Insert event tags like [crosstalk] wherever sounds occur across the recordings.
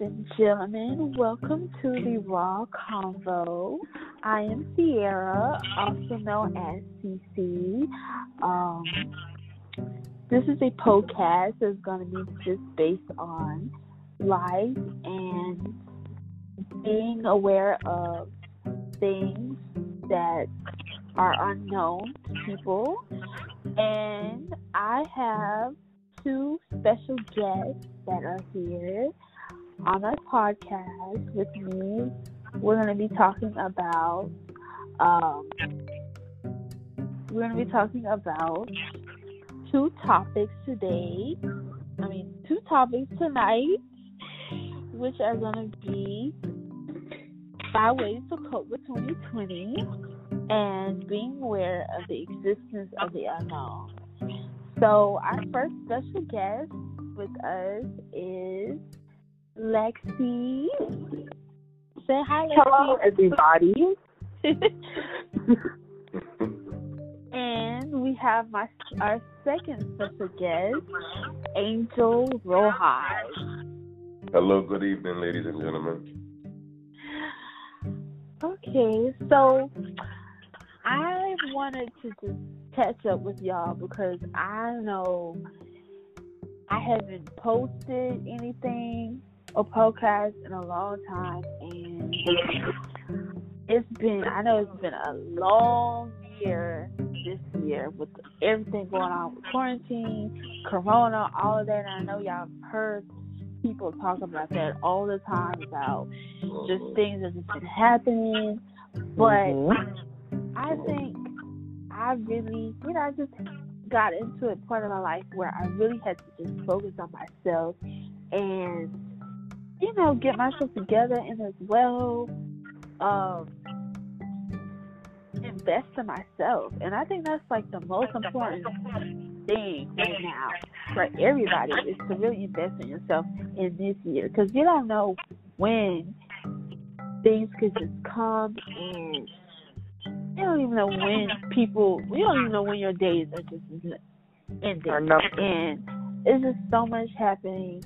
and gentlemen, welcome to the Raw Convo. I am Sierra, also known as CC. Um, this is a podcast that's going to be just based on life and being aware of things that are unknown to people. And I have two special guests that are here on our podcast with me. We're going to be talking about, um, we're going to be talking about two topics today. I mean, two topics tonight, which are going to be five ways to cope with 2020 and being aware of the existence of the unknown. So, our first special guest with us is Lexi. Say hi, Lexi. Hello, everybody. [laughs] and we have my our second special guest, Angel Rojas. Hello, good evening, ladies and gentlemen. Okay, so I wanted to just catch up with y'all because I know I haven't posted anything or podcast in a long time, and it's been I know it's been a long year this year with everything going on with quarantine, corona, all of that. And I know y'all heard people talk about that all the time about just things that have been happening. But mm-hmm. I think I really, you know, I just got into a point in my life where I really had to just focus on myself and, you know, get myself together and as well, um, invest in myself. And I think that's like the most important thing right now for everybody is to really invest in yourself in this year. Because you don't know when things could just come and you don't even know when people you don't even know when your days are just ending and it's just so much happening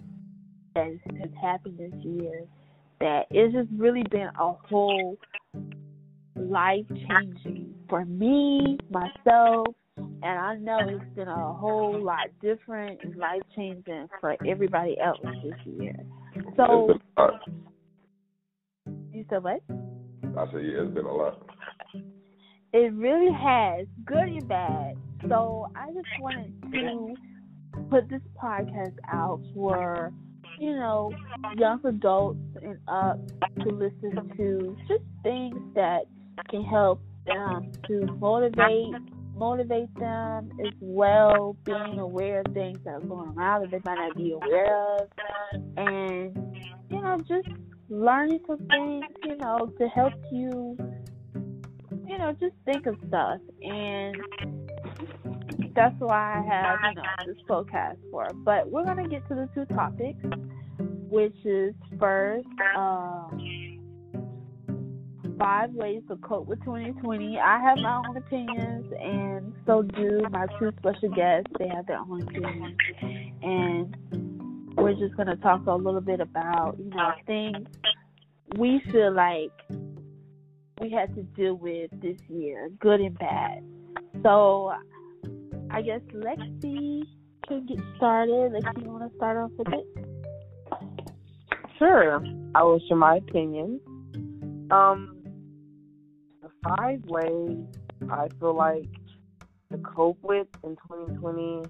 that has happened this year that it's just really been a whole life changing for me, myself, and I know it's been a whole lot different and life changing for everybody else this year. So, you said what? I said, yeah, it's been a lot. It really has, good and bad. So, I just wanted to put this podcast out for, you know, young adults and up to listen to just things that can help them to motivate motivate them as well, being aware of things that are going around that they might not be aware of, and you know, just learning some things, you know, to help you, you know, just think of stuff, and that's why I have you know this podcast for. But we're gonna get to the two topics, which is first. Um, five ways to cope with 2020. I have my own opinions, and so do my two special guests. They have their own opinions, and we're just gonna talk a little bit about you know things we feel like we had to deal with this year, good and bad. So, I guess Lexi can get started. Lexi, you want to start off with it? Sure. I will share my opinion. Um, the five ways I feel like to cope with in 2020.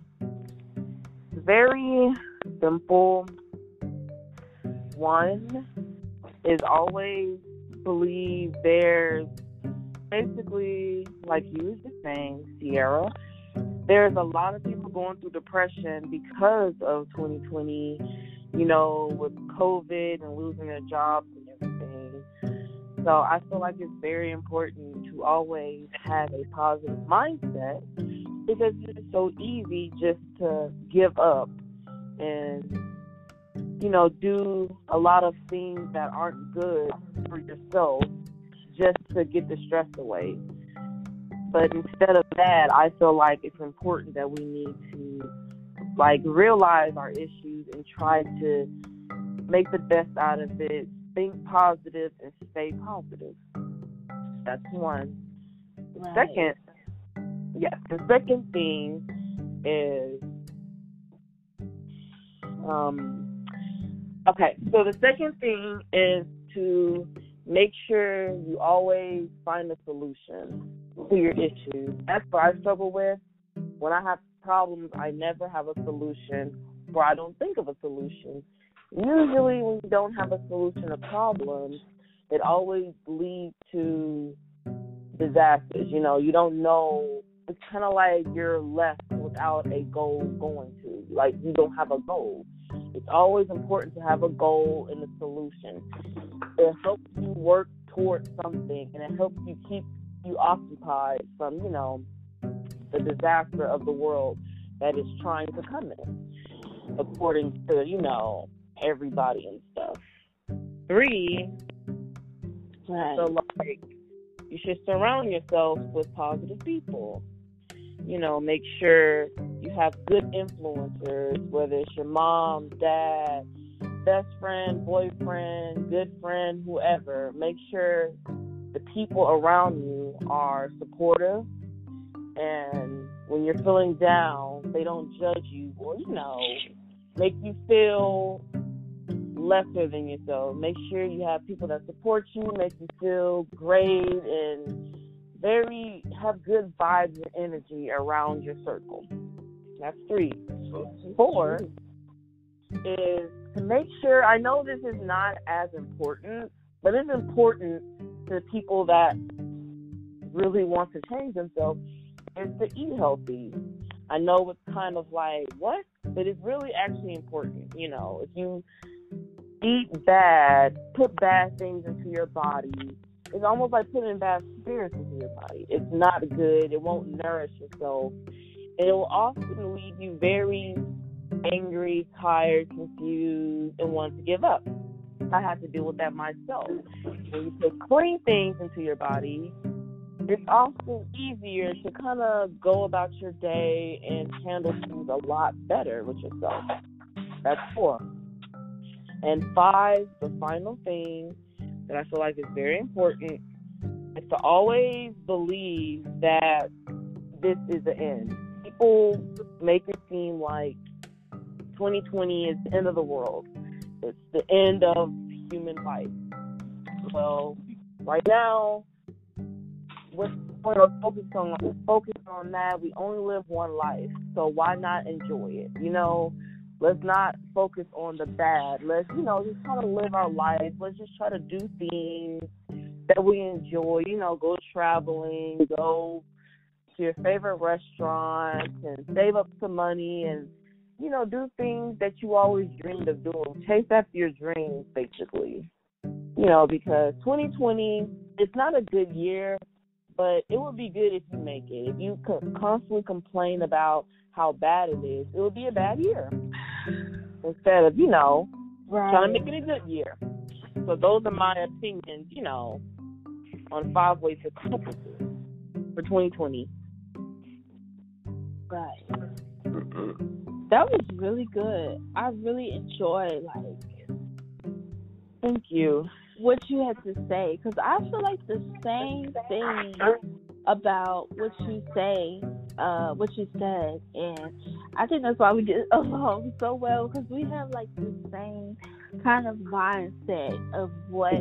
Very simple. One is always believe there's basically, like you were just saying, Sierra, there's a lot of people going through depression because of 2020, you know, with COVID and losing their jobs and everything. so I feel like it's very important to always have a positive mindset because it's so easy just to give up and you know do a lot of things that aren't good for yourself just to get the stress away. But instead of that, I feel like it's important that we need to like realize our issues and try to make the best out of it, think positive, and stay positive. That's one. Right. Second, yes, the second thing is um okay, so the second thing is to make sure you always find a solution your issues. That's what I struggle with. When I have problems, I never have a solution or I don't think of a solution. Usually when you don't have a solution to problems, it always leads to disasters. You know, you don't know it's kind of like you're left without a goal going to. Like you don't have a goal. It's always important to have a goal and a solution. It helps you work towards something, and it helps you keep you occupied from you know the disaster of the world that is trying to come in, according to you know everybody and stuff. Three, Right. so like you should surround yourself with positive people. You know, make sure you have good influencers, whether it's your mom, dad, best friend, boyfriend, good friend, whoever. Make sure the people around you are supportive and when you're feeling down, they don't judge you or, you know, make you feel lesser than yourself. Make sure you have people that support you, make you feel great and very have good vibes and energy around your circle. That's three. Four is to make sure I know this is not as important, but it's important to people that really want to change themselves is to eat healthy. I know it's kind of like what, but it's really actually important. You know, if you eat bad, put bad things into your body, it's almost like putting bad spirits into your body. It's not good. It won't nourish yourself. And it will often leave you very angry, tired, confused, and want to give up. I had to deal with that myself. When you put clean things into your body, it's often easier to kind of go about your day and handle things a lot better with yourself. That's four. And five, the final thing that I feel like is very important is to always believe that this is the end. People make it seem like 2020 is the end of the world. It's the end of human life. Well, right now, what's the point of focus on focus on that. We only live one life, so why not enjoy it? You know, let's not focus on the bad. Let's you know just try to live our life. Let's just try to do things that we enjoy. You know, go traveling, go to your favorite restaurants, and save up some money and you know do things that you always dreamed of doing. Chase after your dreams, basically. You know, because 2020 it's not a good year but it would be good if you make it. If you constantly complain about how bad it is, it would be a bad year. Instead of, you know, right. trying to make it a good year. So those are my opinions, you know, on five ways to cope with it for 2020. Right. Mm-hmm. That was really good. I really enjoyed like. Thank you what you had to say because I feel like the same thing about what you say, uh, what you said, and I think that's why we get [laughs] along so well because we have like the same kind of mindset of what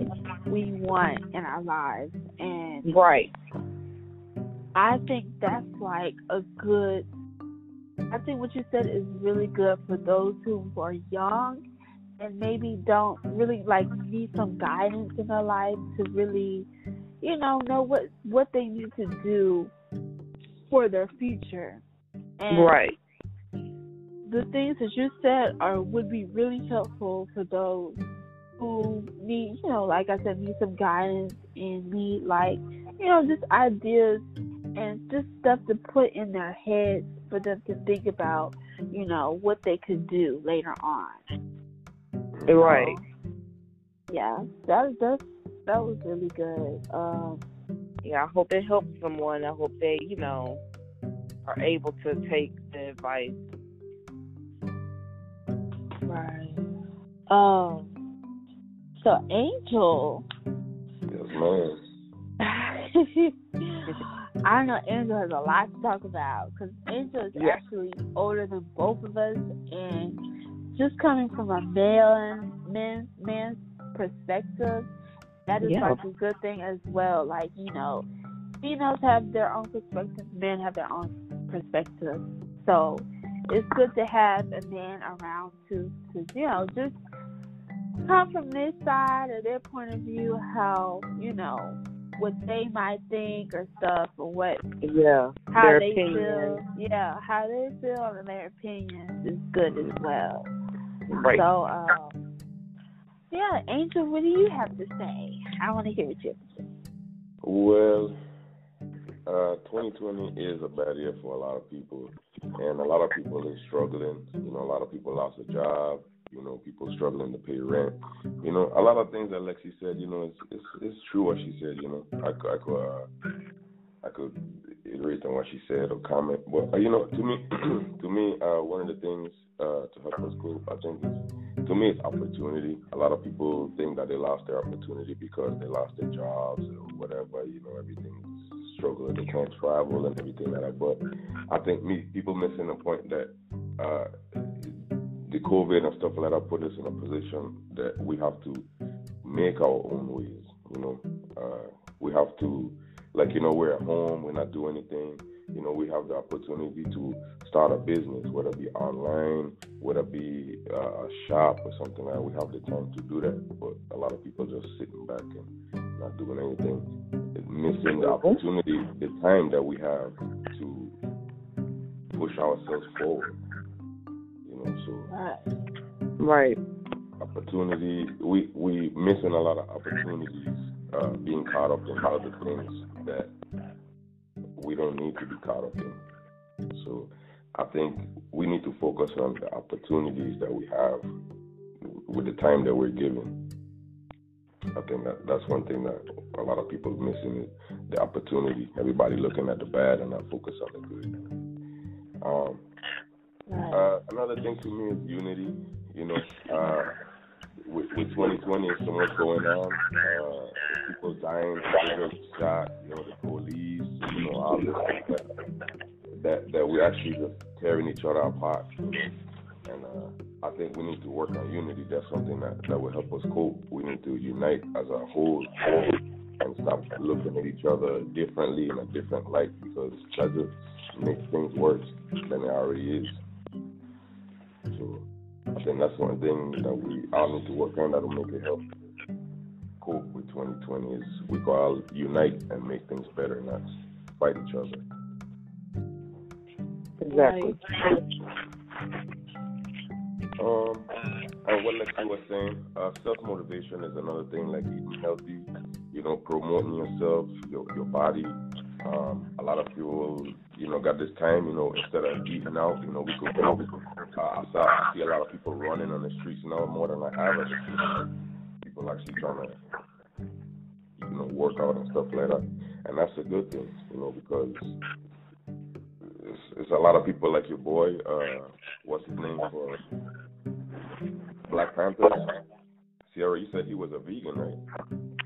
we want in our lives, and right. I think that's like a good. I think what you said is really good for those who are young and maybe don't really like need some guidance in their life to really, you know, know what what they need to do for their future. And right. The things that you said are would be really helpful for those who need, you know, like I said, need some guidance and need like, you know, just ideas and just stuff to put in their heads for them to think about, you know, what they could do later on. Right. yeah, that that that was really good. Um, yeah, I hope it helps someone. I hope they, you know, are able to take the advice. Right. Um. So, Angel. Yes, ma'am. [laughs] [laughs] I don't know. Angel has a lot to talk about because Angel is Yeah. actually older than both of us, and just coming from a male and man man's perspective, that is Yeah. like a good thing as well. Like you know, females have their own perspective, men have their own perspective. So it's good to have a man around to to you know just come from this side or their point of view, how you know what they might think or stuff or what Yeah. how Their they opinion. feel. Yeah, how they feel and their opinions is good as well. Right. So, um, yeah, Angel, what do you have to say? I want to hear what you have to say. Well, uh, 2020 is a bad year for a lot of people, and a lot of people are struggling. You know, a lot of people lost a job. You know, people struggling to pay rent. You know, a lot of things that Lexi said. You know, it's it's, it's true what she said. You know, I could I could uh, I could iterate on what she said or comment. But uh, you know, to me, [clears throat] to me, uh, one of the things uh, to help us cope, I think, is to me, it's opportunity. A lot of people think that they lost their opportunity because they lost their jobs or whatever. You know, everything's struggling. They can't travel and everything like that. But I think me people missing the point that uh, the COVID and stuff like that put us in a position that we have to make our own ways. You know, uh, we have to, like you know, we're at home. We're not doing anything. You know, we have the opportunity to start a business, whether it be online, whether it be uh, a shop or something like that. We have the time to do that, but a lot of people just sitting back and not doing anything, missing the opportunity, the time that we have to push ourselves forward. You know, so Right. Right. opportunity we we missing a lot of opportunities uh being caught up in other things that we don't need to be caught up in so i think we need to focus on the opportunities that we have with the time that we're given i think that that's one thing that a lot of people are missing is the opportunity everybody looking at the bad and not focus on the good um Right. Uh, another thing to me is unity. You know, uh, with, with 2020, there's so much going on. Uh, people dying, people shot. You know, the police. You know, all this stuff that that, that we're actually just tearing each other apart. And uh, I think we need to work on unity. That's something that that will help us cope. We need to unite as a whole. And stop looking at each other differently in a different light because that just makes things worse than it already is. So I think that's one thing that we all need to work on that'll make it help cope with 2020 is we can all unite and make things better, not fight each other. Exactly. Um, and what Lexi was saying, uh, self motivation is another thing, like eating healthy, you know, promoting yourself, your your body. Um, a lot of people, you know, got this time, you know, instead of eating out, you know, we could go. Uh, I, saw, I see a lot of people running on the streets now more than I ever. People actually trying to, you know, work out and stuff like that, and that's a good thing, you know, because it's, it's a lot of people like your boy. Uh, what's his name for Black Panther, Sierra, you said he was a vegan, right?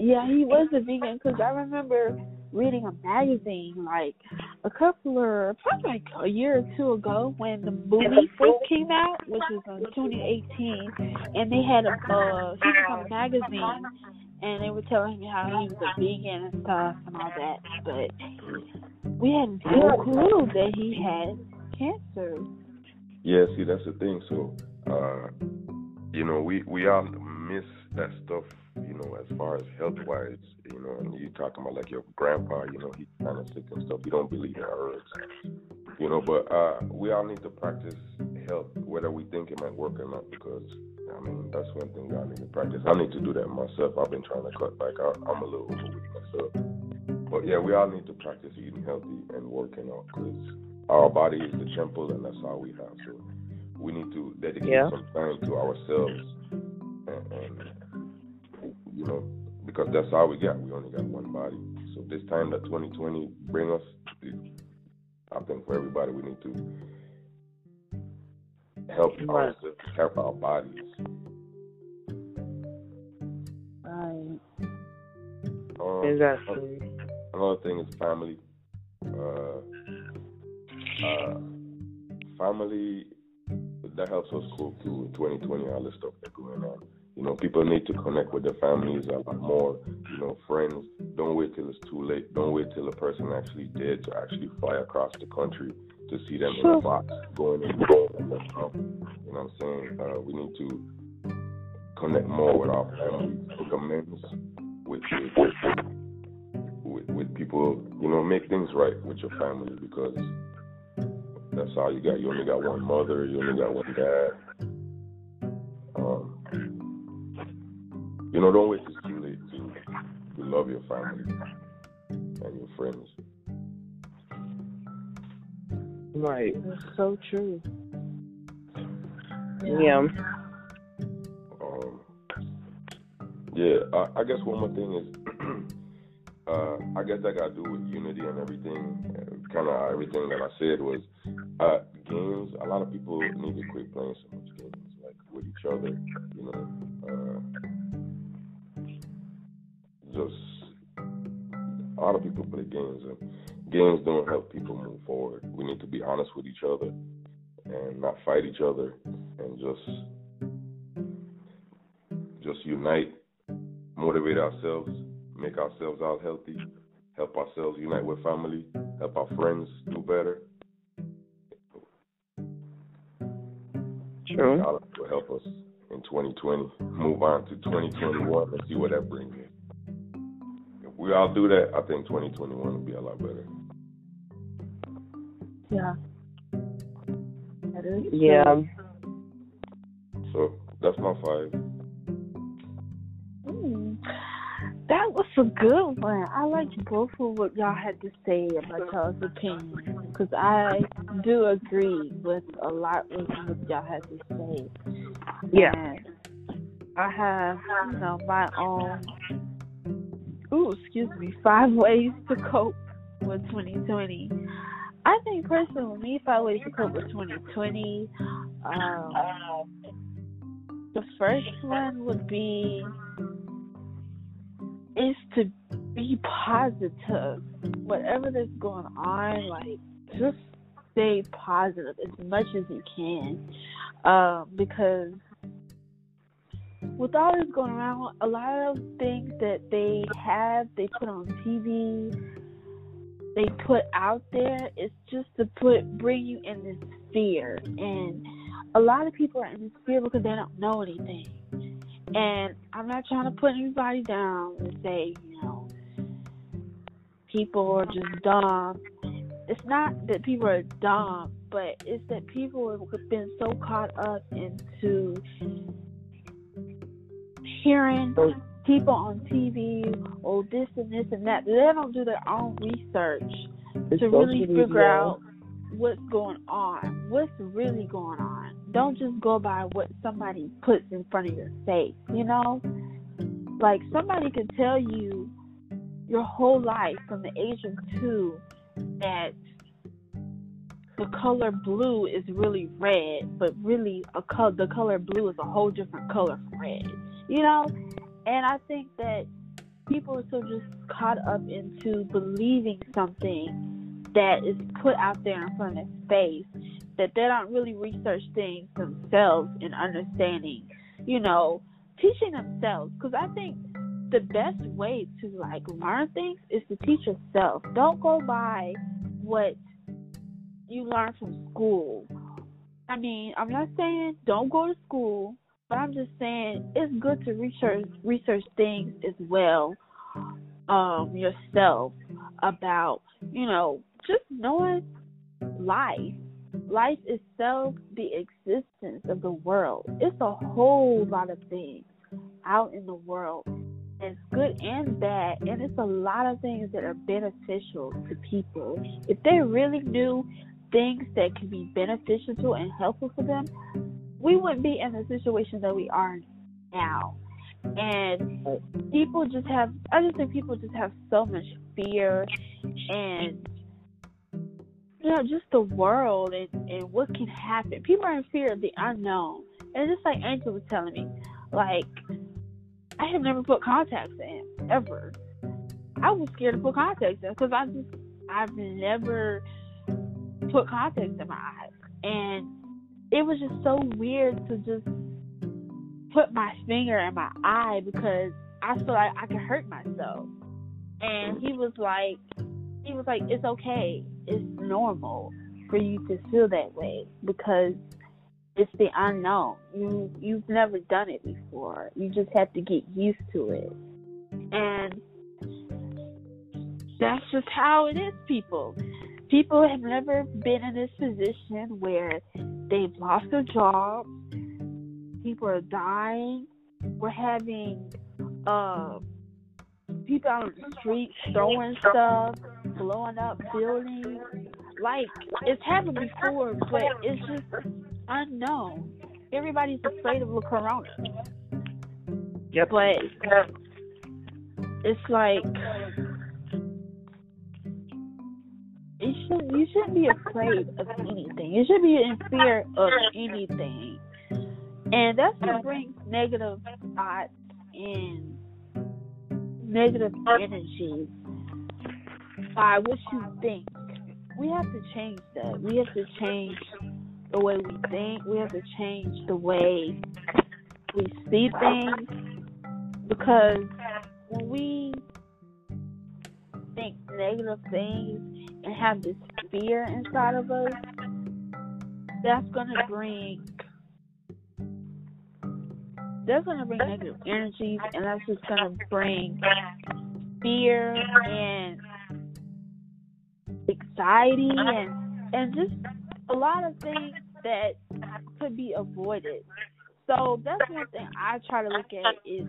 Yeah, he was a vegan because I remember reading a magazine like a couple of probably like a year or two ago when the movie first came out, which was in 2018, and they had a uh, he was a magazine and they were telling me how he was a vegan and stuff and all that, but we had no clue that he had cancer. Yeah, see, that's the thing. So, uh, you know, we we all miss that stuff. You know, as far as health wise, you know, and you talking about like your grandpa. You know, he's kind of sick and stuff. He don't believe in herbs. You know, but uh, we all need to practice health, whether we think it might work or not. Because I mean, that's one thing I need to practice. I need to do that myself. I've been trying to cut back. I, I'm a little overweight myself. But yeah, we all need to practice eating healthy and working out because our body is the temple and that's all we have. So we need to dedicate Yeah. some time to ourselves and, and you know, because that's all we got. We only got one body. So this time that 2020 bring us, I think for everybody we need to help right. ourselves, help our bodies. Right. Um, exactly. Another thing is family. Uh, uh, family that helps us cope through 2020 all the stuff that's going on you know, people need to connect with their families a lot more. You know, friends. Don't wait till it's too late. Don't wait till a person actually dead to actually fly across the country to see them in a box going in. Going in you know what I'm saying? Uh, we need to connect more with our families, make amends with, with, with, with people. You know, make things right with your family because that's all you got. You only got one mother. You only got one dad. You know, don't wait till it's too late to, to love your family and your friends. Right. That's so true. Yeah. Um, yeah, I, I guess one more thing is, [clears throat] uh, I guess that got to do with unity and everything. Kind of everything that I said was uh, games. A lot of people need to quit playing so much games, like with each other. You know, just a lot of people play games, and games don't help people move forward. We need to be honest with each other and not fight each other, and just just unite, motivate ourselves, make ourselves all healthy, help ourselves unite with family, help our friends do better. True. That will help us in 2020. Move on to 2021 and see what that brings we all do that, I think 2021 will be a lot better. Yeah. That is true. Yeah. So that's my five. Hmm. That was a good one. I liked both of what y'all had to say about y'all's opinion because I do agree with a lot of what y'all had to say. Yeah. And I have, you know, my own, ooh, excuse me, five ways to cope with 2020. I think personally, me, five ways to cope with 2020. Um, the first one would be is to be positive. Whatever that's going on, like just stay positive as much as you can. Um, because with all this going around, a lot of things that they have, they put on TV, they put out there, it's just to put bring you in this fear. And a lot of people are in this fear because they don't know anything. And I'm not trying to put anybody down and say, you know, people are just dumb. It's not that people are dumb, but it's that people have been so caught up into hearing people on TV or this and this and that. They don't do their own research to really figure out what's going on, what's really going on. Don't just go by what somebody puts in front of your face, you know? Like somebody could tell you your whole life from the age of two that the color blue is really red, but really a color the color blue is a whole different color from red. You know? And I think that people are so just caught up into believing something that is put out there in front of face that they don't really research things themselves and understanding, you know, teaching themselves. Because I think the best way to like learn things is to teach yourself. Don't go by what you learn from school. I mean, I'm not saying don't go to school, but I'm just saying it's good to research research things as well um yourself about, you know, just knowing life. Life itself, the existence of the world. It's a whole lot of things out in the world. It's good and bad, and it's a lot of things that are beneficial to people. If they really knew things that could be beneficial to and helpful for them, we wouldn't be in the situation that we are now. And people just have, I just think people just have so much fear and, you know, just the world and, and what can happen. People are in fear of the unknown. And just like Angel was telling me, like, I have never put contacts in, ever. I was scared to put contacts in because I just I've never put contacts in my eyes, and it was just so weird to just put my finger in my eye because I feel like I could hurt myself. And he was like, he was like, it's okay, it's normal for you to feel that way because it's the unknown. You you've never done it before. You just have to get used to it. And that's just how it is, people. People have never been in this position where they've lost their job. People are dying. We're having uh, people out on the street throwing stuff, blowing up buildings. Like it's happened before, but it's just unknown. Everybody's afraid of the corona. Yep. But it's like should you shouldn't be afraid of anything. You should be in fear of anything. And that's what brings negative thoughts and negative energy by what you think. We have to change that. We have to change the way we think. We have to change the way we see things. Because when we think negative things and have this fear inside of us, that's gonna bring that's gonna bring negative energies and that's just gonna bring fear and anxiety and and just a lot of things that could be avoided. So that's one thing I try to look at is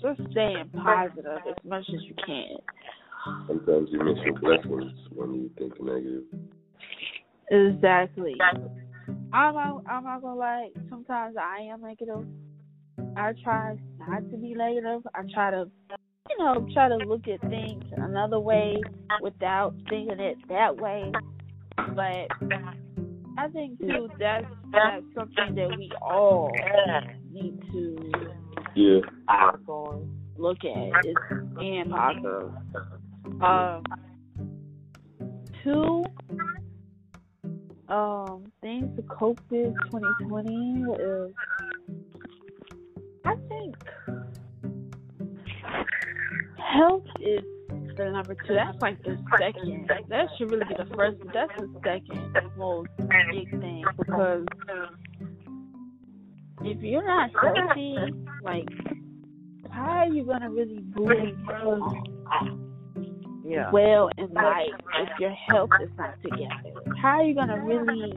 just staying positive as much as you can. Sometimes you miss your blessings when you think negative. Exactly. I'm not, I'm not gonna lie. Sometimes I am negative. I try not to be negative. I try to, you know, try to look at things another way without thinking it that way. But I think too that's that's something that we all need to Yeah. look at is being positive. Um, two um things to cope with 2020 is I think health is the number two. That's like the second. That should really be the first, that's the second most big thing because if you're not healthy, like how are you gonna really move Yeah. well in life if your health is not together? How are you gonna really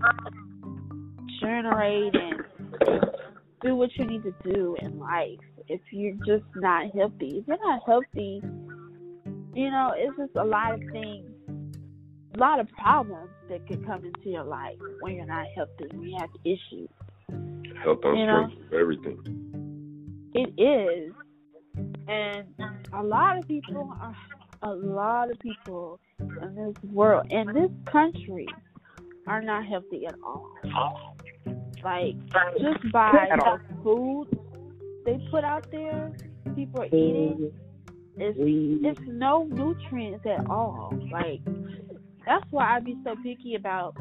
generate and do what you need to do in life if you're just not healthy? If you're not healthy, you know, it's just a lot of things, a lot of problems that could come into your life when you're not healthy, when you have issues. Health on You know? strength of everything. It is. And a lot of people are a lot of people in this world in this country are not healthy at all. Like just by the food they put out there, people are eating. It's it's no nutrients at all. Like that's why I be so picky about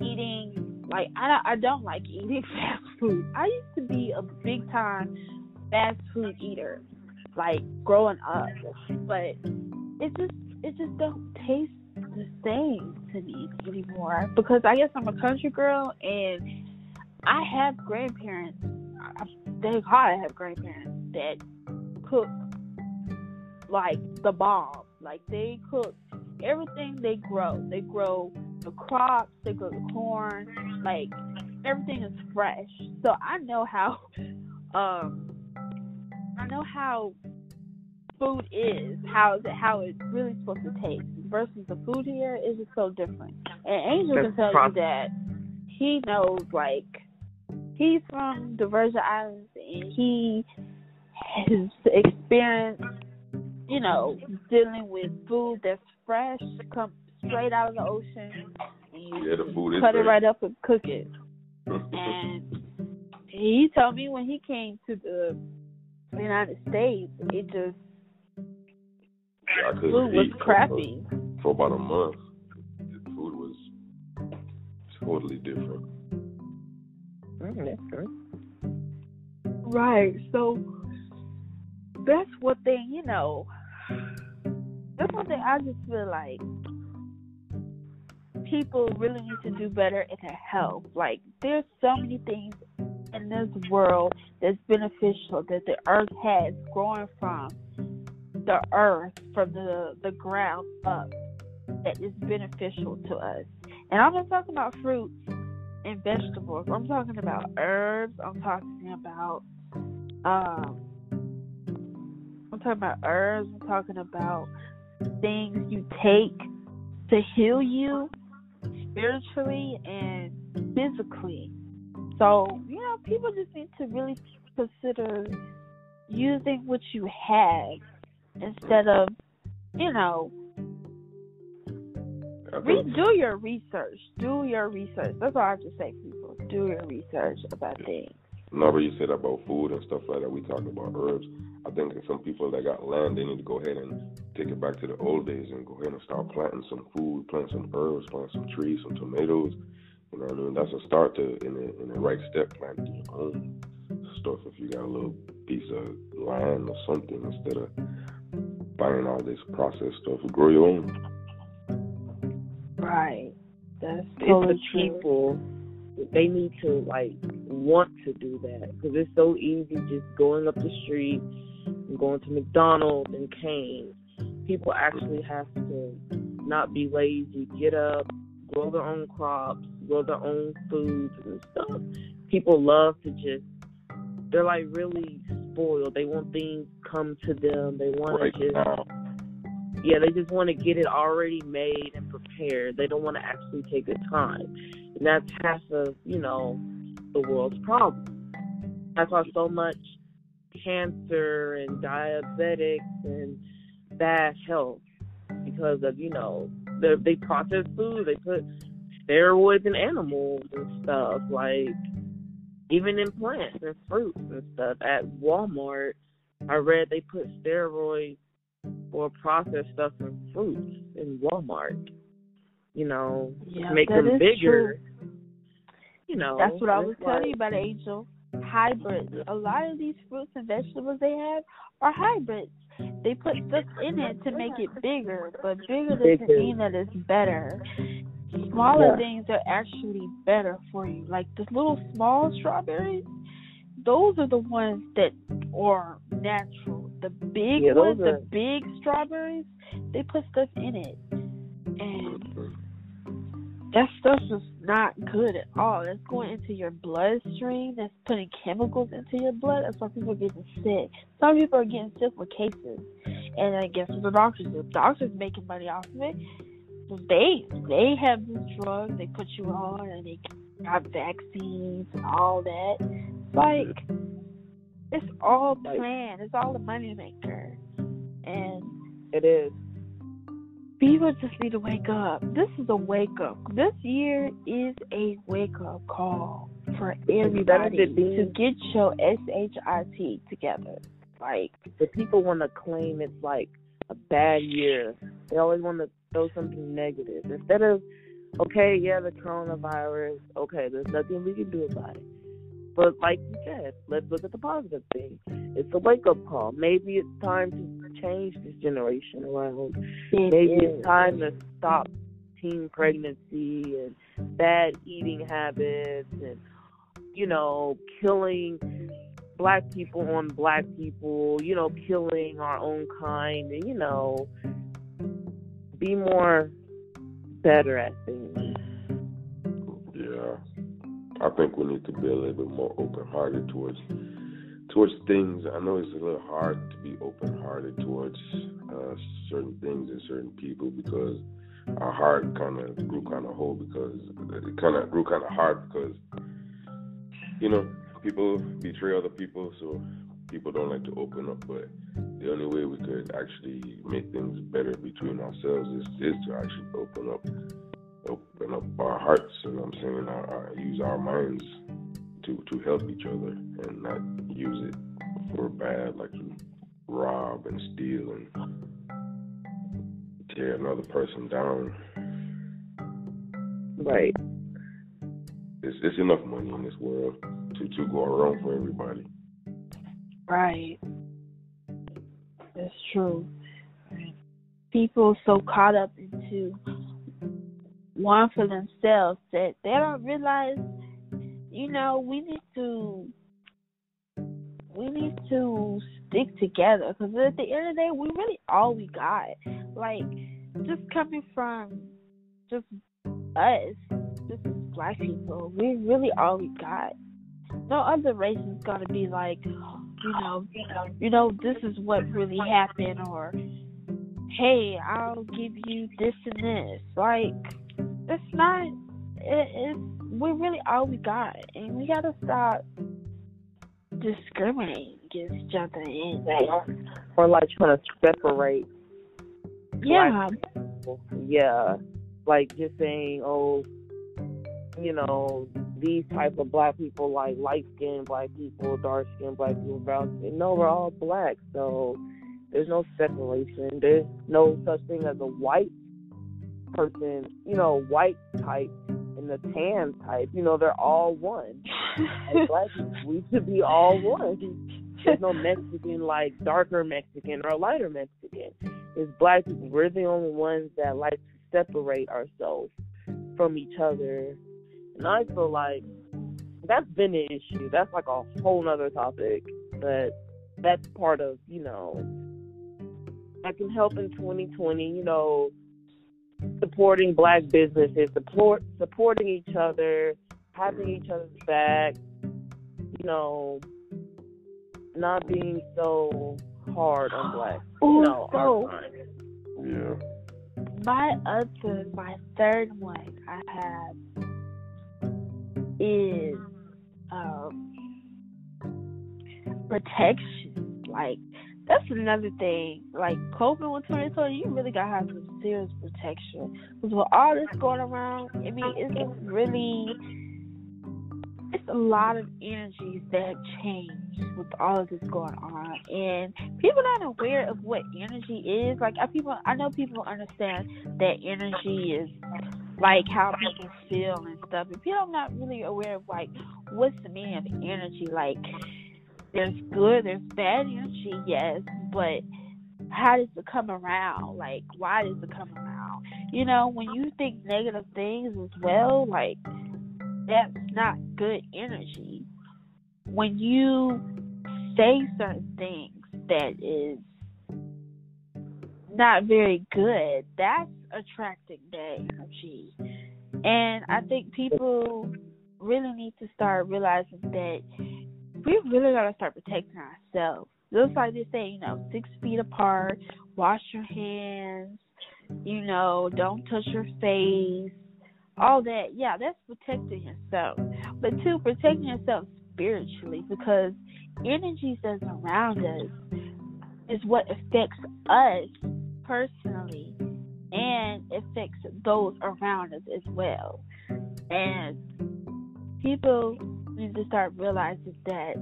eating. Like I don't, I don't like eating [laughs] fast food. I used to be a big time fast food eater, like growing up, but it just it just don't taste the same to me anymore because I guess I'm a country girl and I have grandparents. Thank God I have grandparents that cook like the bomb. Like they cook everything they grow. They grow the crops, they grow the corn, like everything is fresh. So I know how [laughs] um I know how food is, how is it how it's really supposed to taste versus the food here is just so different. And Angel That's can tell prob- you that he knows like he's from the Virgin Islands and he has experienced you know, dealing with food that's fresh, come straight out of the ocean, and you Yeah, the food is cut it fresh. right up and cook it. [laughs] And he told me when he came to the United States, it just I couldn't Food was eat crappy. for about a month. The food was totally different. Mm, that's good. Right. So that's one thing, you know. That's one thing I just feel like people really need to do better in their health. Like there's so many things in this world that's beneficial that the earth has growing from the earth from the the ground up that is beneficial to us. And I'm not talking about fruits and vegetables. I'm talking about herbs. I'm talking about um I'm talking about herbs. I'm talking about things you take to heal you spiritually and physically. So, you know, people just need to really consider using what you have instead of, you know, I think re- do your research. Do your research. That's all I have to say, people. Do your research about things. Whenever you said about food and stuff like that, we talking about herbs. I think some people that got land, they need to go ahead and take it back to the old days and go ahead and start planting some food, plant some herbs, plant some trees, some tomatoes. You know what I mean? That's a start to in the in the right step, planting your own stuff. If you got a little piece of land or something, instead of buying all this processed stuff, grow your own. Right. That's It's totally the true. people. They need to like want to do that because it's so easy just going up the street and going to McDonald's and Cane's. People actually have to not be lazy. Get up, grow their own crops, grow their own foods and stuff. People love to just. They're like really spoiled. They want things come to them. They want Right to just now, yeah, they just want to get it already made and prepared. They don't want to actually take the time. And that's half of, you know, the world's problem. That's why so much cancer and diabetics and bad health because of, you know, they they process food, they put steroids in animals and stuff, like even in plants and fruits and stuff. At Walmart, I read they put steroids or processed stuff in fruits in Walmart. You know, Yeah, to make them bigger. You know, That's what I was it's telling you like- about, Angel. Hybrids. A lot of these fruits and vegetables they have are hybrids. They put stuff in it to make it bigger, but bigger doesn't mean that it's better. Smaller Yeah. things are actually better for you. Like the little small strawberries, those are the ones that are natural. The big Yeah, ones, are- the big strawberries, they put stuff in it. And that stuff is not good at all. That's going into your bloodstream. That's putting chemicals into your blood. That's why people are getting sick. Some people are getting sick with cases. And I guess the doctors do. Doctors making money off of it. They they have this drug they put you on and they got vaccines and all that. It's like it's all planned. It's all a money maker. And It is. People just need to wake up. This is a wake up. This year is a wake up call for everybody to get your SHIT together. Like, The people want to claim it's like a bad year. They always want to throw something negative instead of, okay, yeah, the coronavirus. Okay, there's nothing we can do about it. But like you said, let's look at the positive thing. It's a wake up call. Maybe it's time to change this generation around. Maybe it's time to stop teen pregnancy and bad eating habits and you know killing black people on black people you know killing our own kind and you know be more better at things Yeah, I think we need to be a little bit more open-hearted towards towards things. I know it's a little hard to be open-hearted towards uh, certain things and certain people because our heart kind of grew kind of whole because it kind of grew kind of hard because you know people betray other people, so people don't like to open up. But the only way we could actually make things better between ourselves is is to actually open up open up our hearts, you know what I'm saying? Our, our, use our minds to to help each other and not use it for bad, like to rob and steal and tear another person down. Right. It's it's enough money in this world to to go around for everybody. Right. That's true. People so caught up into one for themselves that they don't realize, you know, we need to we need to stick together because at the end of the day, we really all we got. Like just coming from just us, just black people, we really all we got. No other race is gonna be like, you know, you know, this is what really happened, or hey, I'll give you this and this. Like, it's not. It, it's we're really all we got, and we gotta stop discriminating against each other and or like trying to separate. Yeah. Yeah, like just saying, oh, you know, these type of black people like light skinned black people, dark skinned black people, brown skin. No, we're all black, so there's no separation. There's no such thing as a white person, you know, white type and the tan type. You know, they're all one. As [laughs] black people, we should be all one. There's no Mexican like darker Mexican or lighter Mexican. It's black people. We're the only ones that like to separate ourselves from each other and I feel like that's been an issue. That's like a whole nother topic. But that's part of, you know, I can help in 2020, you know, supporting black businesses, support supporting each other, having each other's back, you know, not being so hard on black. Ooh, you know, so Yeah. my other, my third one I have is um, protection. Like that's another thing. Like COVID with 2020, you really gotta have some serious protection because with all this going around, I mean, it's really it's a lot of energies that have changed with all of this going on, and people are not aware of what energy is. Like, I people, I know people understand that energy is like how people feel and stuff. If you're not really aware of like what's the meaning of energy. Like there's good, there's bad energy, yes, but how does it come around? Like why does it come around? You know, when you think negative things as well, like that's not good energy. When you say certain things that is not very good, that's attracting that energy. And I think people really need to start realizing that we really gotta start protecting ourselves. Just like they say, you know, six feet apart, wash your hands, you know, don't touch your face, all that. Yeah, that's protecting yourself. But two, protecting yourself spiritually because energies that's around us is what affects us personally and it affects those around us as well. And people need to start realizing that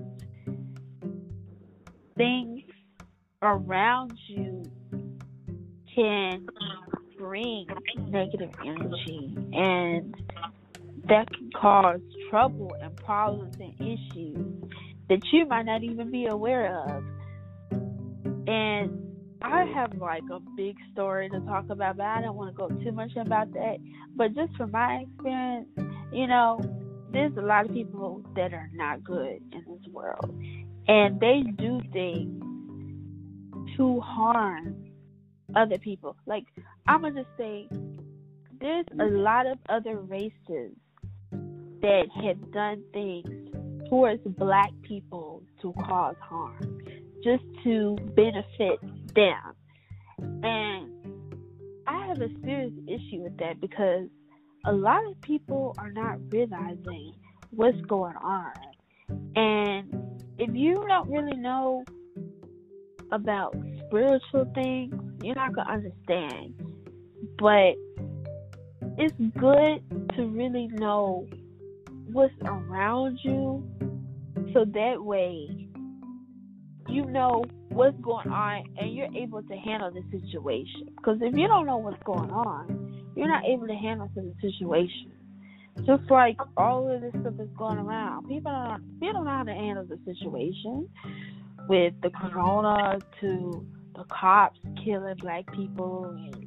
things around you can bring negative energy and that can cause trouble and problems and issues that you might not even be aware of. And I have like a big story to talk about, but I don't want to go too much about that. But just from my experience, you know, there's a lot of people that are not good in this world, and they do things to harm other people. Like I'm gonna just say, there's a lot of other races that have done things towards black people to cause harm, just to benefit them. And I have a serious issue with that because a lot of people are not realizing what's going on. And if you don't really know about spiritual things, you're not going to understand. But it's good to really know what's around you so that way you know what's going on and you're able to handle the situation. Because if you don't know what's going on, you're not able to handle the situation. Just like all of this stuff that's going around, people don't people don't know how to handle the situation with the corona to the cops killing black people and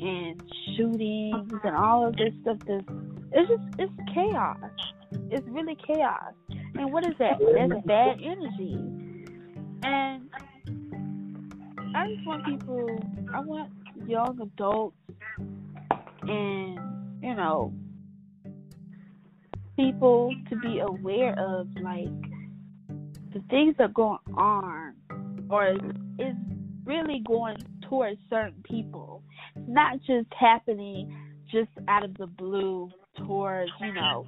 and shootings and all of this stuff. This it's just it's chaos. It's really chaos. And what is that? That's bad energy. And I just want people. I want young adults and you know people to be aware of like the things that are going on or is really going towards certain people not just happening just out of the blue towards you know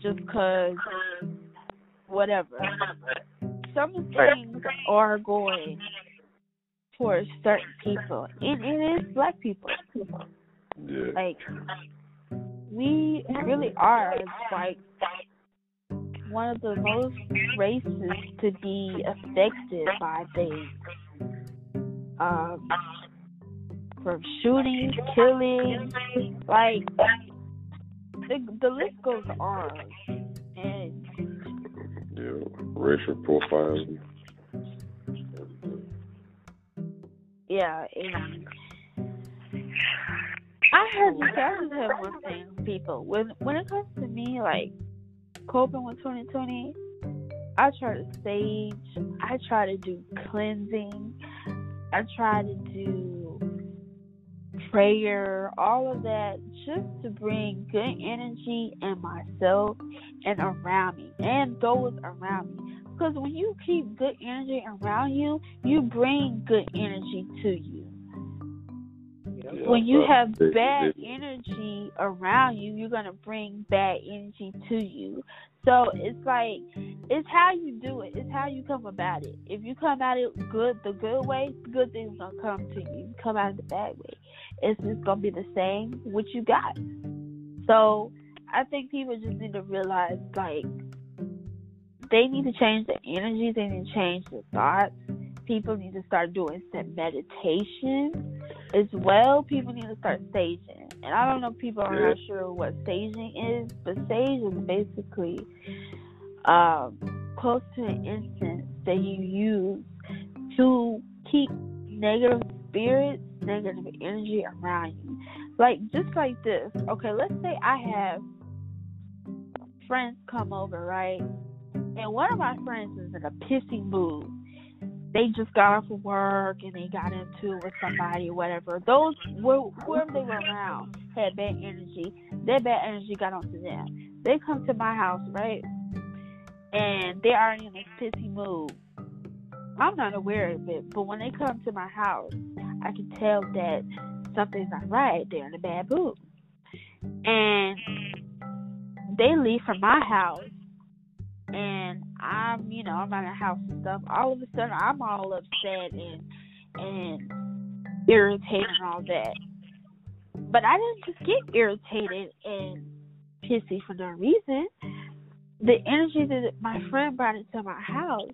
just because whatever some things are going towards certain people and it is black people Yeah. like we really are like one of the most races to be affected by things. Um, from shootings, killings, like the the list goes on, and Yeah. Racial profiling. Yeah, and I have to have one thing, people. When when it comes to me, like coping with 2020, I try to sage. I try to do cleansing. I try to do prayer, all of that, just to bring good energy in myself and around me, and those around me. Because when you keep good energy around you, you bring good energy to you Yeah, when you have bad energy around you, you're gonna bring bad energy to you. So it's like it's how you do it. It's how you come about it. If you come at it good, the good way, good things gonna come to you. You come out of the bad way, it's just gonna be the same what you got. So I think people just need to realize like they need to change the energy. They need to change the thoughts. People need to start doing some meditation as well. People need to start saging. And I don't know if people are Yeah. not sure what saging is, but sage is basically um, close to an incense that you use to keep negative spirits, negative energy around you. Like just like this. Okay, let's say I have friends come over, right? And one of my friends is in a pissy mood. They just got off of work and they got into it with somebody whatever. Those wh- whoever they were around had bad energy. Their bad energy got onto them. They come to my house, right? And they're in this pissy mood. I'm not aware of it, but when they come to my house, I can tell that something's not right. They're in a bad mood. And they leave from my house and I'm, you know, I'm at a house and stuff. All of a sudden, I'm all upset and and irritated and all that. But I didn't just get irritated and pissy for no reason. The energy that my friend brought into my house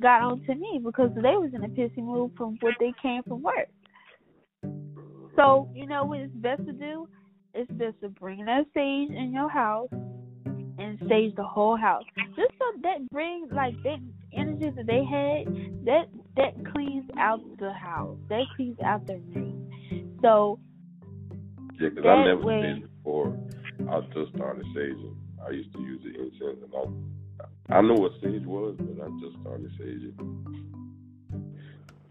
got onto me because they was in a pissy mood from what they came from work. So you know what it's best to do? It's best to bring that sage in your house and sage the whole house. Just so that brings like that energy that they had, that that cleans out the house. That cleans out the room. So yeah, because I never way- did before. I just started saging. I used to use the incense, and I I knew what sage was, but I just started saging.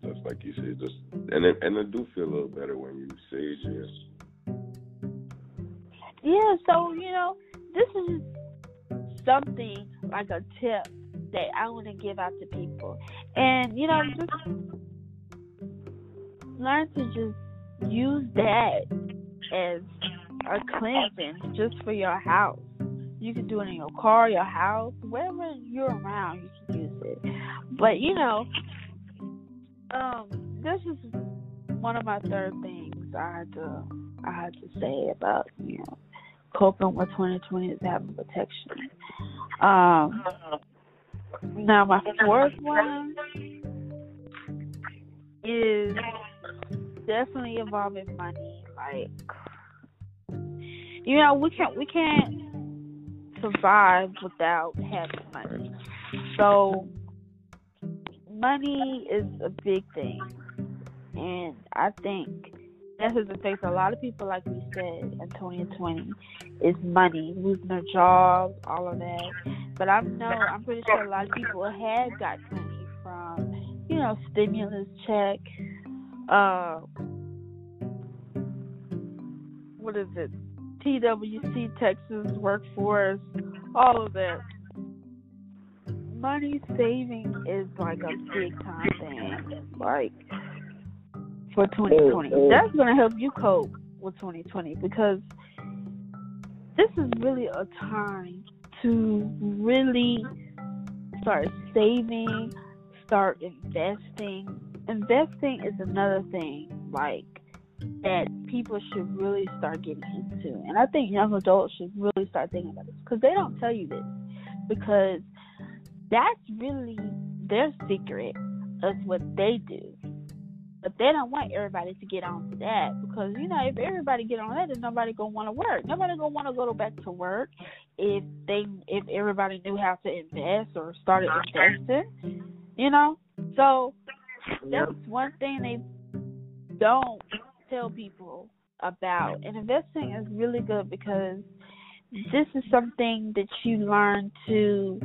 Just like you said, just and it and it do feel a little better when you sage it. yeah, so you know, this is something like a tip that I want to give out to people, and you know, just learn to just use that as a cleansing just for your house. You can do it in your car, your house, wherever you're around, you can use it. But you know, um, this is one of my third things I had to I had to say about you know coping with 2020 is having protection. Um, now my fourth one is definitely involving money. Like, you know, we can't we can't survive without having money. So, money is a big thing, and I think that has affected a lot of people, like we said in 2020, is money, losing their jobs, all of that. But I know I'm pretty sure a lot of people have got money from, you know, stimulus check, uh, what is it, TWC Texas workforce, all of that. Money saving is like a big time thing. Like for 2020. That's going to help you cope with 2020 because this is really a time to really start saving, start investing. Investing is another thing like that people should really start getting into. And I think young adults should really start thinking about this because they don't tell you this because that's really their secret of what they do. But they don't want everybody to get on to that because you know if everybody get on that, then nobody gonna want to work. Nobody gonna want to go back to work if they if everybody knew how to invest or started investing. You know, so that's one thing they don't tell people about. And investing is really good because this is something that you learn to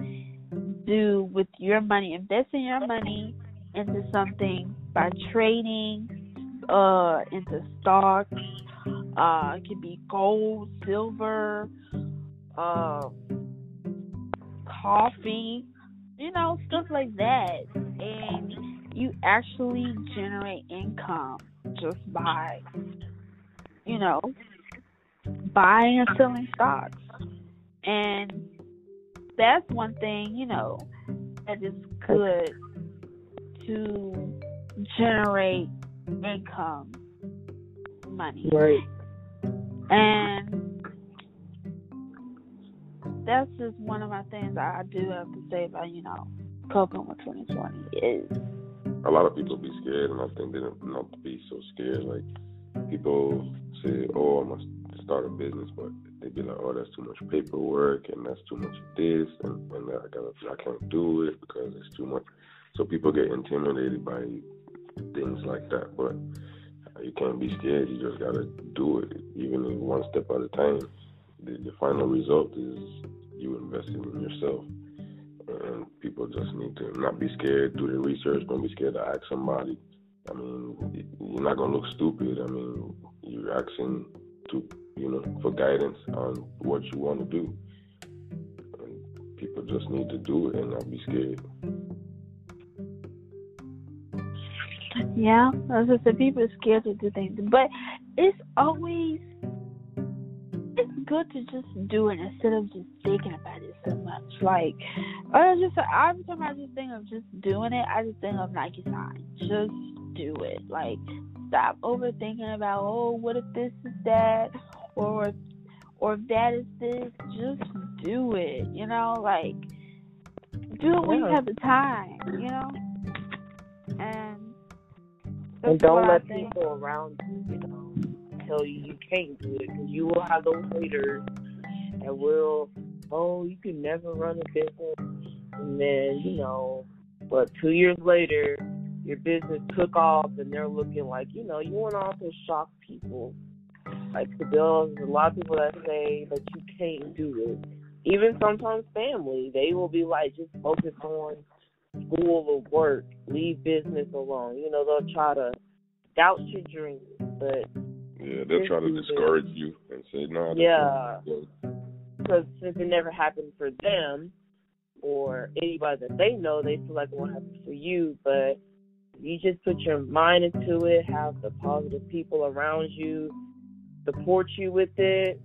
do with your money. Investing your money into something by trading uh into stocks. Uh it can be gold, silver, uh coffee, you know, stuff like that. And you actually generate income just by you know buying and selling stocks. And that's one thing, you know, that is good to generate income money. Right. And that's just one of my things I do have to say about, you know, coping with 2020 is a lot of people be scared, and I think they don't not be so scared. Like people say, "Oh, I must start a business," but they be like, "Oh, that's too much paperwork, and that's too much this, and, and I gotta, I can't do it because it's too much." So people get intimidated by things like that, but you can't be scared. You just gotta do it, even one step at a time. The, the final result is you investing in yourself, and people just need to not be scared. Do the research. Don't be scared to ask somebody. I mean, you're not gonna look stupid. I mean, you're asking to, you know, for guidance on what you want to do. And people just need to do it and not be scared. Yeah, as I said, people are scared to do things, but it's always it's good to just do it instead of just thinking about it so much. Like, I just every time I just think of just doing it, I just think of Nike sign. Just do it. Like, stop overthinking about oh, what if this is that, or or if that is this. Just do it. You know, like do it when you have the time. You know, and don't let people around you, you know, tell you you can't do it because you will have those haters that will, oh, you can never run a business, and then you know, but two years later, your business took off, and they're looking like, you know, you want to also shock people. Like there's a lot of people that say that you can't do it. Even sometimes family, they will be like, just focus on school or work, leave business alone. You know, they'll try to doubt your dreams, but yeah, they'll try to discourage you and say no. Yeah, because since it never happened for them or anybody that they know, they feel like it won't happen for you. But you just put your mind into it, have the positive people around you support you with it.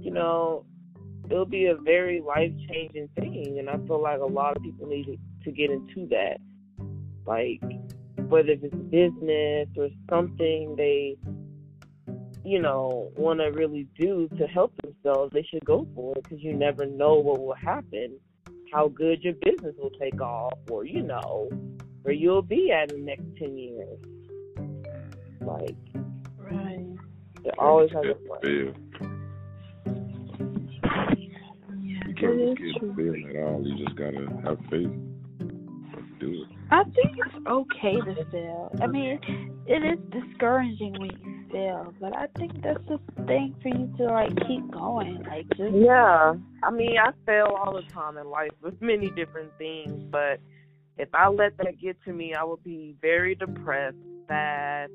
You know, it'll be a very life changing thing, and I feel like a lot of people need to to get into that. Like, whether it's business or something they, you know, want to really do to help themselves, they should go for it because you never know what will happen, how good your business will take off, or, you know, where you'll be at in the next 10 years. Like, right. it always has a place. Fail. Yeah, You can't just get true. fail at all. You just gotta have faith and do it. I think it's okay to fail. I mean, it is discouraging when you fail, but I think that's the thing for you to like keep going. Like just Yeah, I mean, I fail all the time in life with [laughs] many different things, but if I let that get to me, I would be very depressed, sad,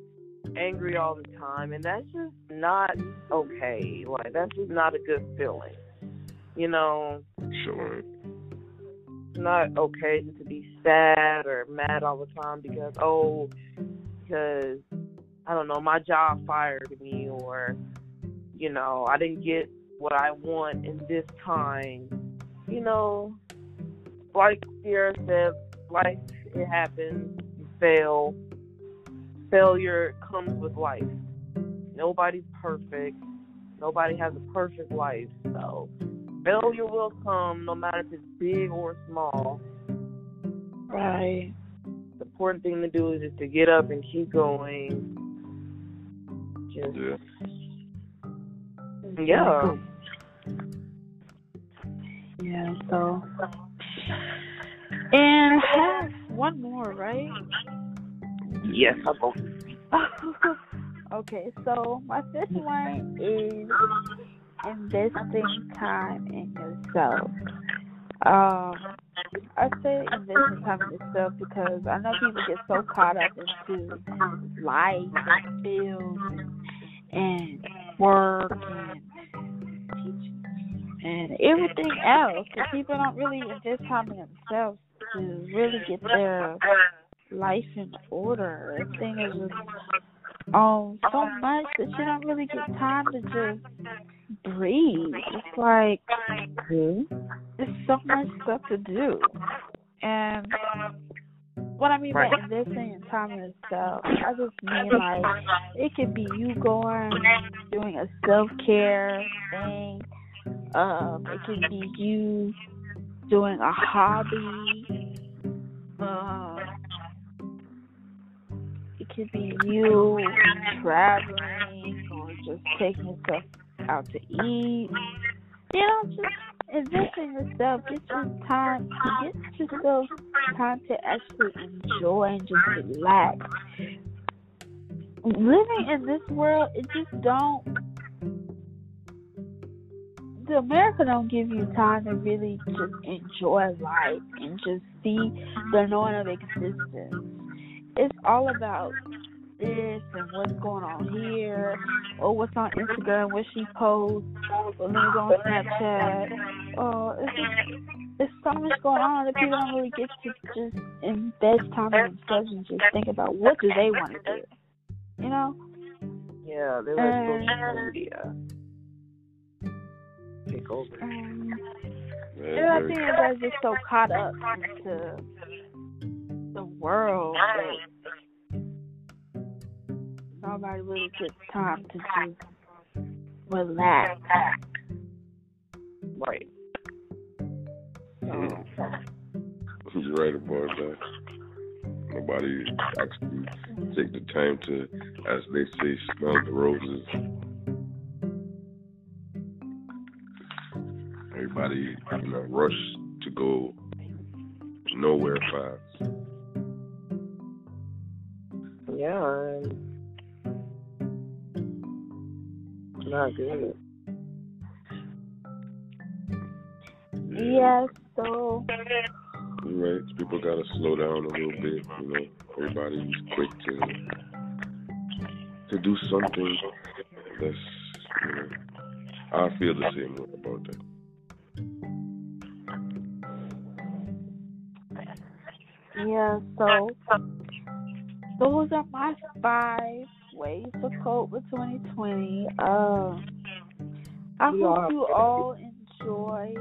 angry all the time, and that's just not okay. Like that's just not a good feeling. You know, Sure. Not okay to be sad or mad all the time because oh, because I don't know, my job fired me or you know, I didn't get what I want in this time. You know, like Sierra said, life it happens, you fail. Failure comes with life. Nobody's perfect. Nobody has a perfect life. So failure will come no matter if it's big or small. right. The important thing to do is just to get up and keep going. Just Yeah. yeah. Yeah. So, and have one more, right? Yes, I go. [laughs] okay, so my fifth one is investing time in yourself. Um, I say investing time in yourself because I know people get so caught up into life and bills and, and work and and everything else. But people don't really invest time in themselves to really get their life in order. Everything is just um so much that you don't really get time to just breathe. It's like there's so much stuff to do. And what I mean by Right. investing in time in yourself, I just mean like it could be you going doing a self care thing. Um, it could be you doing a hobby. Uh, it could be you traveling or just taking yourself out to eat. You know, just invest in yourself. Get your time. Get yourself time to actually enjoy and just relax. Living in this world, it just don't. The America don't give you time to really just enjoy life and just see the knowing of existence. It's all about this and what's going on here, or what's on Instagram, what she posts, or let on Snapchat. Oh, it's just there's so much going on that people don't really get to just invest time in themselves and just think about what do they want to do. You know? Yeah, they let social media take over. Um, Yeah, I very- think everybody's just so caught up into the world that nobody really gets time to just relax. Right. Mm. So, You're right about that. Nobody actually take the time to, as they say, smell the roses. Everybody, you know, rush to go nowhere fast. Yeah, not good. yeah, so right. People gotta slow down a little bit. You know, everybody's quick to to do something. That's you know, I feel the same way about that. Yeah, so those are my five ways to cope with 2020. Um, I hope you all enjoy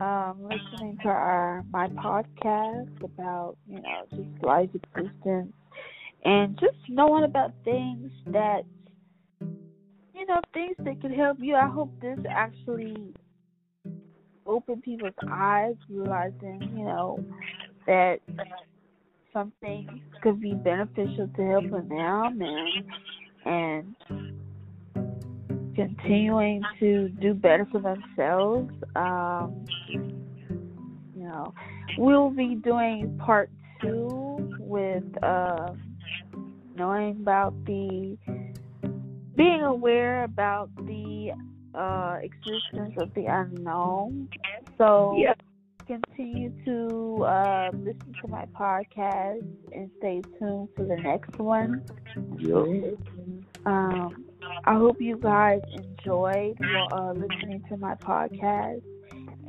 um, listening to our my podcast about you know just life existence and just knowing about things that you know things that could help you. I hope this actually open people's eyes, realizing you know that something could be beneficial to helping them and and continuing to do better for themselves. Um, you know, we'll be doing part two with uh, knowing about the being aware about the uh, existence of the unknown. So. Continue to uh, listen to my podcast and stay tuned for the next one. Yep. Um, I hope you guys enjoyed uh, listening to my podcast.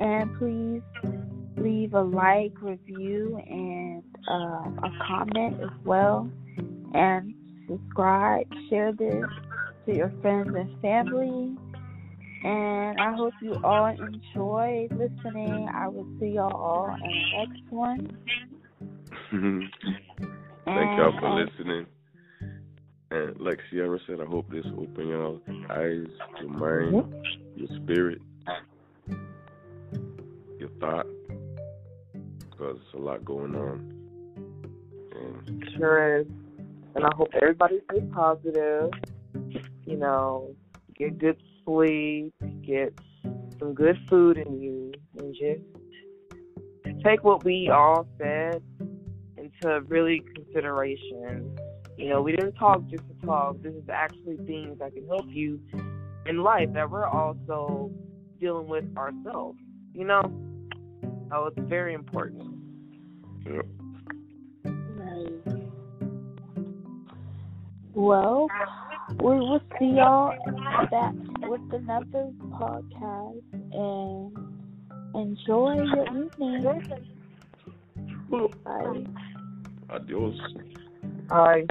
And please leave a like, review, and um, a comment as well. And subscribe, share this to your friends and family. And I hope you all enjoy listening. I will see y'all all in the next one. [laughs] Thank y'all for uh, listening. And like Sierra said, I hope this open your eyes, your mind, your spirit, your thought, because it's a lot going on. And Sure is. And I hope everybody stays positive. You know, get good sleep, get some good food in you, and just take what we all said into really consideration. You know, we didn't talk just to talk. This is actually things that can help you in life that we're also dealing with ourselves. You know, so it's very important. yep. Well, we will see y'all back with another podcast and enjoy your evening. Bye. Adios. All right.